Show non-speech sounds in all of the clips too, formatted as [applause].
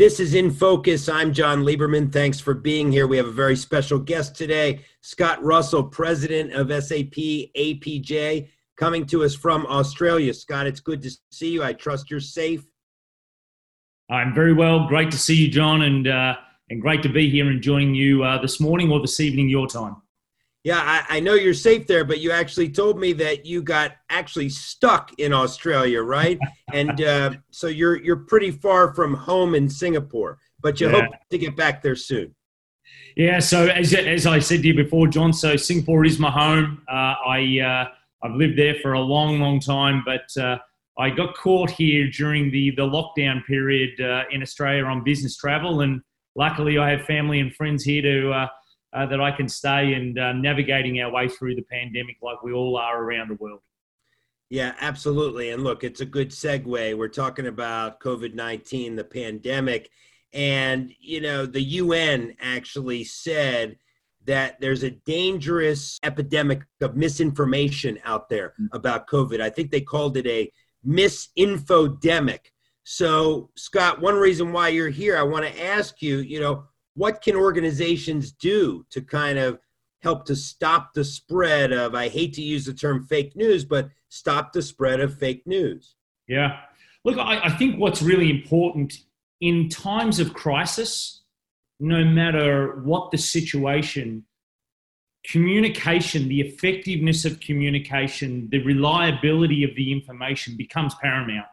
This is In Focus. I'm John Lieberman. Thanks for being here. We have a very special guest today, Scott Russell, president of SAP APJ, coming to us from Australia. Scott, it's good to see you. I trust you're safe. I'm very well. Great to see you, John, and uh, and great to be here and joining you uh, this morning or this evening, your time. Yeah, I, I, know you're safe there, but you actually told me that you got actually stuck in Australia, right? [laughs] and uh, so you're you're pretty far from home in Singapore, but you yeah. hope to get back there soon. Yeah. So as as I said to you before, John, so Singapore is my home. Uh, I uh, I've lived there for a long, long time, but uh, I got caught here during the the lockdown period uh, in Australia on business travel, and luckily I have family and friends here to uh, that I can stay and uh, navigating our way through the pandemic like we all are around the world. Yeah, absolutely. And look, it's a good segue. We're talking about COVID 19, the pandemic. And, you know, the UN actually said that there's a dangerous epidemic of misinformation out there mm. about COVID. I think they called it a misinfodemic. So, Scott, one reason why you're here, I want to ask you, you know, what can organizations do to kind of help to stop the spread of i hate to use the term fake news but stop the spread of fake news? Yeah. Look I, I, think what's really important in times of crisis no matter what the situation communication the effectiveness of communication the reliability of the information becomes paramount.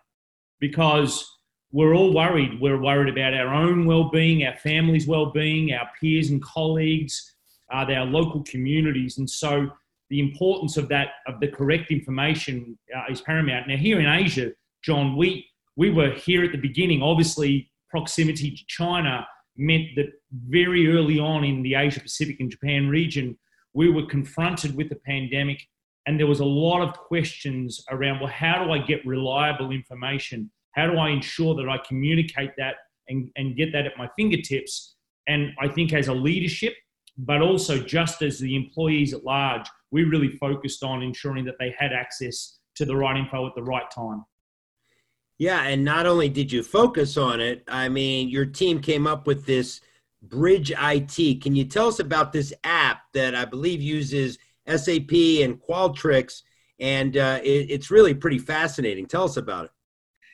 Because we're all worried. We're worried about our own well-being, our family's well-being, our peers and colleagues, uh, our local communities, and so the importance of that of the correct information uh, is paramount. Now, here in Asia, John, we we were here at the beginning. Obviously, proximity to China meant that very early on in the Asia Pacific and Japan region, we were confronted with the pandemic, and there was a lot of questions around well, how do I get reliable information? How do I ensure that I communicate that and, and get that at my fingertips? And I think as a leadership, but also just as the employees at large, we really focused on ensuring that they had access to the right info at the right time. Yeah, and not only did you focus on it, I mean, your team came up with this Bridge IT. Can you tell us about this app that I believe uses SAP and Qualtrics? And uh, it, it's really pretty fascinating. Tell us about it.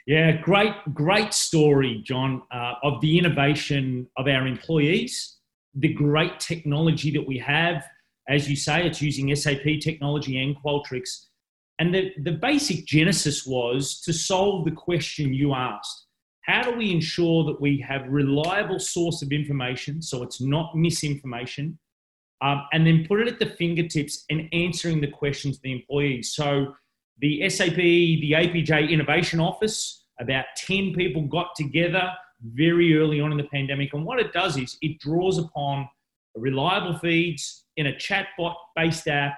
Yeah, great, great story, John, uh, of the innovation of our employees, the great technology that we have. As you say, it's using SAP technology and Qualtrics. And the, the basic genesis was to solve the question you asked. How do we ensure that we have reliable source of information so it's not misinformation, um, and then put it at the fingertips and answering the questions of the employees? So the SAP, the APJ Innovation Office, about 10 people got together very early on in the pandemic. And what it does is it draws upon reliable feeds in a chatbot based app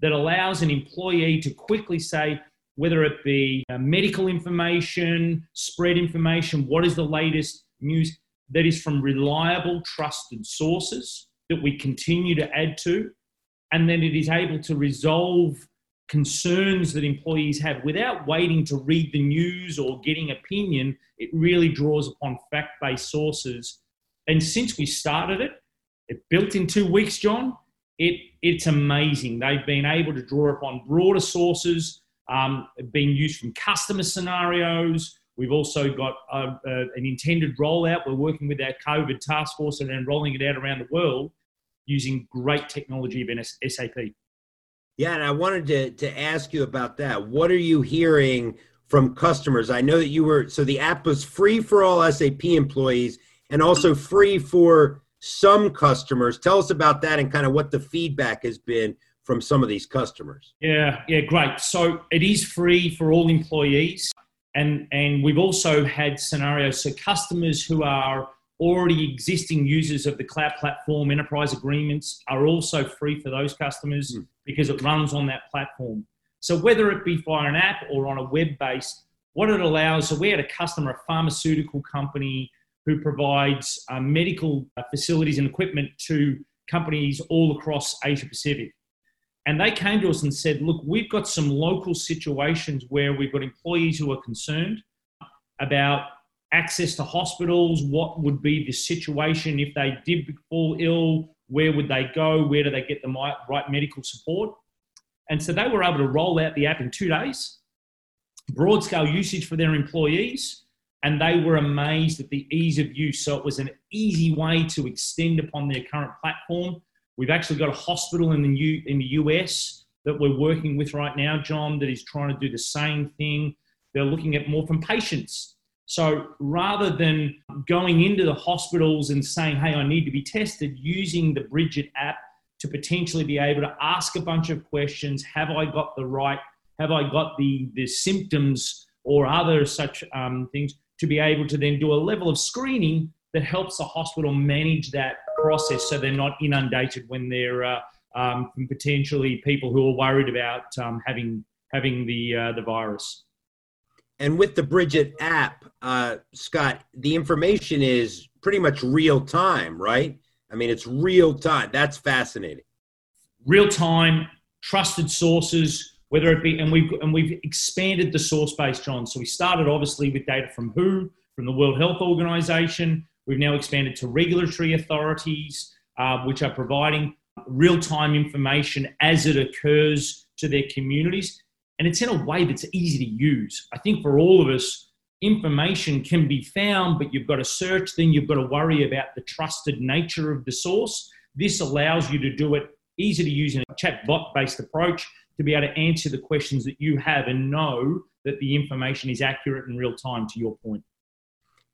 that allows an employee to quickly say, whether it be uh, medical information, spread information, what is the latest news that is from reliable, trusted sources that we continue to add to. And then it is able to resolve concerns that employees have without waiting to read the news or getting opinion. It really draws upon fact based sources. And since we started it, it built in two weeks, John. It, it's amazing. They've been able to draw upon broader sources, um, being used from customer scenarios. We've also got a, a, an intended rollout. We're working with our COVID task force and then rolling it out around the world using great technology of SAP. Yeah, and I wanted to to ask you about that. What are you hearing from customers? I know that you were so the app was free for all SAP employees and also free for some customers. Tell us about that and kind of what the feedback has been from some of these customers. Yeah, yeah, great. So it is free for all employees. And, and we've also had scenarios so customers who are already existing users of the cloud platform enterprise agreements are also free for those customers mm. because it runs on that platform. So whether it be via an app or on a web base, what it allows, so we had a customer, a pharmaceutical company who provides uh, medical uh, facilities and equipment to companies all across Asia Pacific. And they came to us and said, look, we've got some local situations where we've got employees who are concerned about access to hospitals, what would be the situation if they did fall ill, where would they go, where do they get the right medical support. And so they were able to roll out the app in two days, broad scale usage for their employees, and they were amazed at the ease of use. So it was an easy way to extend upon their current platform. We've actually got a hospital in the, U, in the US that we're working with right now, John, that is trying to do the same thing. They're looking at more from patients so rather than going into the hospitals and saying, hey, I need to be tested, using the Bridge IT app to potentially be able to ask a bunch of questions have I got the right, have I got the, the symptoms or other such um, things to be able to then do a level of screening that helps the hospital manage that process so they're not inundated when they're uh, um, potentially people who are worried about um, having having the uh, the virus. And with the Bridge IT app, uh, Scott, the information is pretty much real time, right? I mean, it's real time. That's fascinating. Real time, trusted sources, whether it be, and we've and we've expanded the source base, John. So we started obviously with data from WHO, from the World Health Organization. We've now expanded to regulatory authorities, uh, which are providing real time information as it occurs to their communities and it's in a way that's easy to use. I think for all of us, information can be found, but you've got to search, then you've got to worry about the trusted nature of the source. This allows you to do it easy to use in a chatbot based approach to be able to answer the questions that you have and know that the information is accurate in real time, to your point.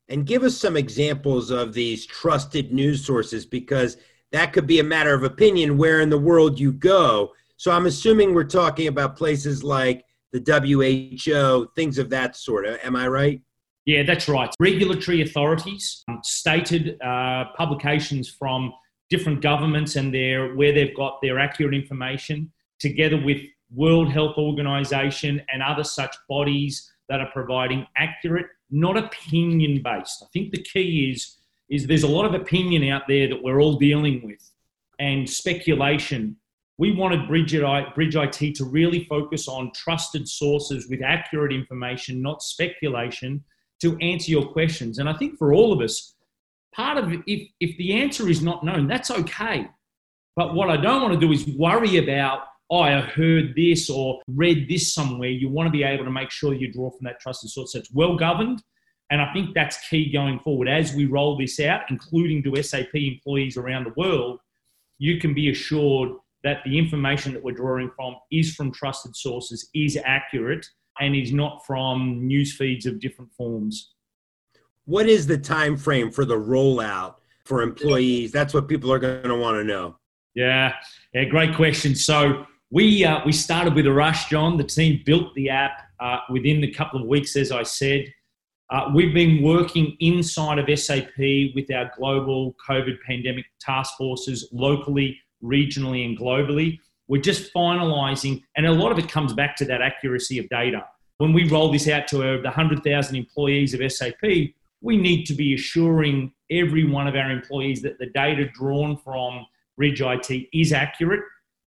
And give us some examples of these trusted news sources because that could be a matter of opinion where in the world you go so I'm assuming we're talking about places like the WHO, things of that sort. Am I right? Yeah, that's right. Regulatory authorities, um, stated uh, publications from different governments and their where they've got their accurate information, together with World Health Organization and other such bodies that are providing accurate, not opinion based. I think the key is is there's a lot of opinion out there that we're all dealing with, and speculation we wanted Bridge Bridge IT to really focus on trusted sources with accurate information, not speculation, to answer your questions. And I think for all of us, part of it, if, if the answer is not known, that's okay. But what I don't want to do is worry about, oh, I heard this or read this somewhere. You want to be able to make sure you draw from that trusted source. So it's well governed. And I think that's key going forward. As we roll this out, including to SAP employees around the world, you can be assured that the information that we're drawing from is from trusted sources, is accurate, and is not from news feeds of different forms. What is the time frame for the rollout for employees? That's what people are going to want to know. Yeah, yeah, great question. So we uh, we started with a rush, John. The team built the app uh, within a couple of weeks, as I said. Uh, we've been working inside of SAP with our global COVID pandemic task forces locally regionally and globally. We're just finalizing, and a lot of it comes back to that accuracy of data. When we roll this out to the 100,000 employees of SAP, we need to be assuring every one of our employees that the data drawn from Bridge IT is accurate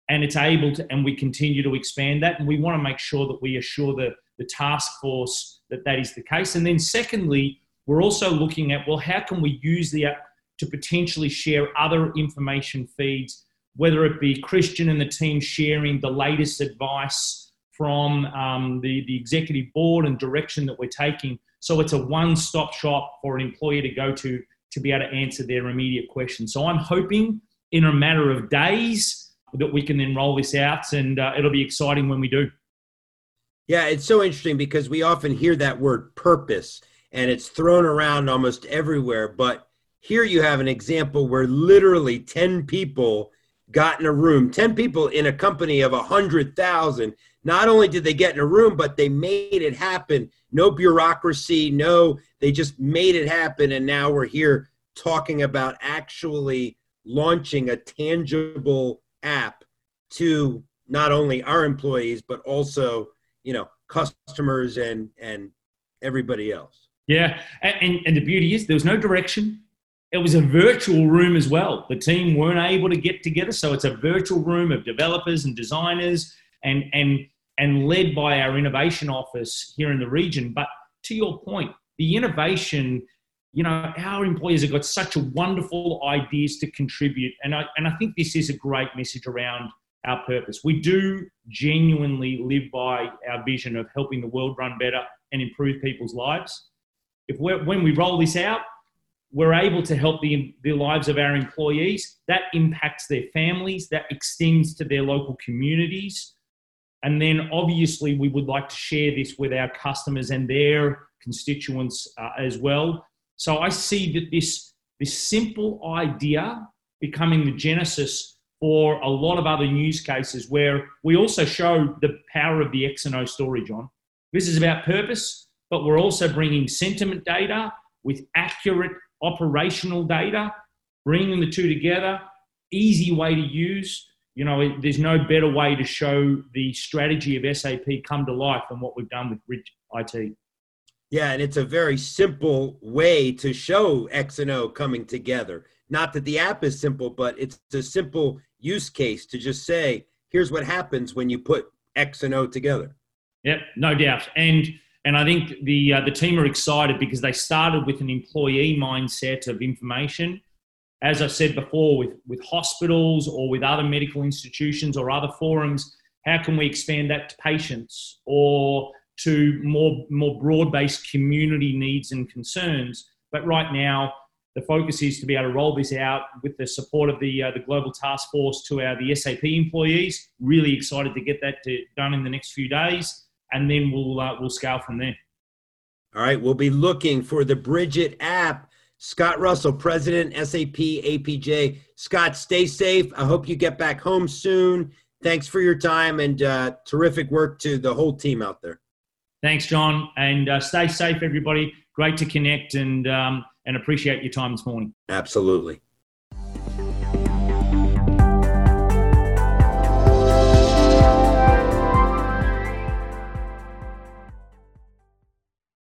and it's able to, and we continue to expand that. And we want to make sure that we assure the, the task force that that is the case. And then, secondly, we're also looking at well, how can we use the app to potentially share other information feeds whether it be Christian and the team sharing the latest advice from um, the, the executive board and direction that we're taking. So it's a one stop shop for an employer to go to to be able to answer their immediate questions. So I'm hoping in a matter of days that we can then roll this out and uh, it'll be exciting when we do. Yeah, it's so interesting because we often hear that word purpose and it's thrown around almost everywhere. But here you have an example where literally 10 people got in a room. 10 people in a company of 100000 not only did they get in a room but they made it happen. No bureaucracy no they just made it happen. And now we're here talking about actually launching a tangible app to not only our employees but also you know customers and and everybody else. Yeah. And and the beauty is there was no direction it was a virtual room as well. The team weren't able to get together, so it's a virtual room of developers and designers, and and and led by our innovation office here in the region. But to your point, the innovation, you know, our employees have got such a wonderful ideas to contribute. And I, and I think this is a great message around our purpose. We do genuinely live by our vision of helping the world run better and improve people's lives. If when we roll this out, we're able to help the, the lives of our employees. That impacts their families, that extends to their local communities. And then obviously, we would like to share this with our customers and their constituents uh, as well. So I see that this, this simple idea becoming the genesis for a lot of other use cases where we also show the power of the X and O story, John. This is about purpose, but we're also bringing sentiment data with accurate operational data, bringing the two together, easy way to use. You know, there's no better way to show the strategy of SAP come to life than what we've done with Bridge IT. Yeah, and it's a very simple way to show X and O coming together. Not that the app is simple, but it's a simple use case to just say, here's what happens when you put X and O together. Yep, no doubt. And and I think the uh, the team are excited because they started with an employee mindset of information. As I said before, with with hospitals or with other medical institutions or other forums, how can we expand that to patients or to more more broad based community needs and concerns? But right now, the focus is to be able to roll this out with the support of the uh, the global task force to our the SAP employees. Really excited to get that to, done in the next few days and then we'll uh, we'll scale from there. All right, we'll be looking for the Bridge IT app. Scott Russell, President, SAP APJ. Scott, stay safe. I hope you get back home soon. Thanks for your time and uh, terrific work to the whole team out there. Thanks, John, and uh, stay safe, everybody. Great to connect and um, and appreciate your time this morning. Absolutely.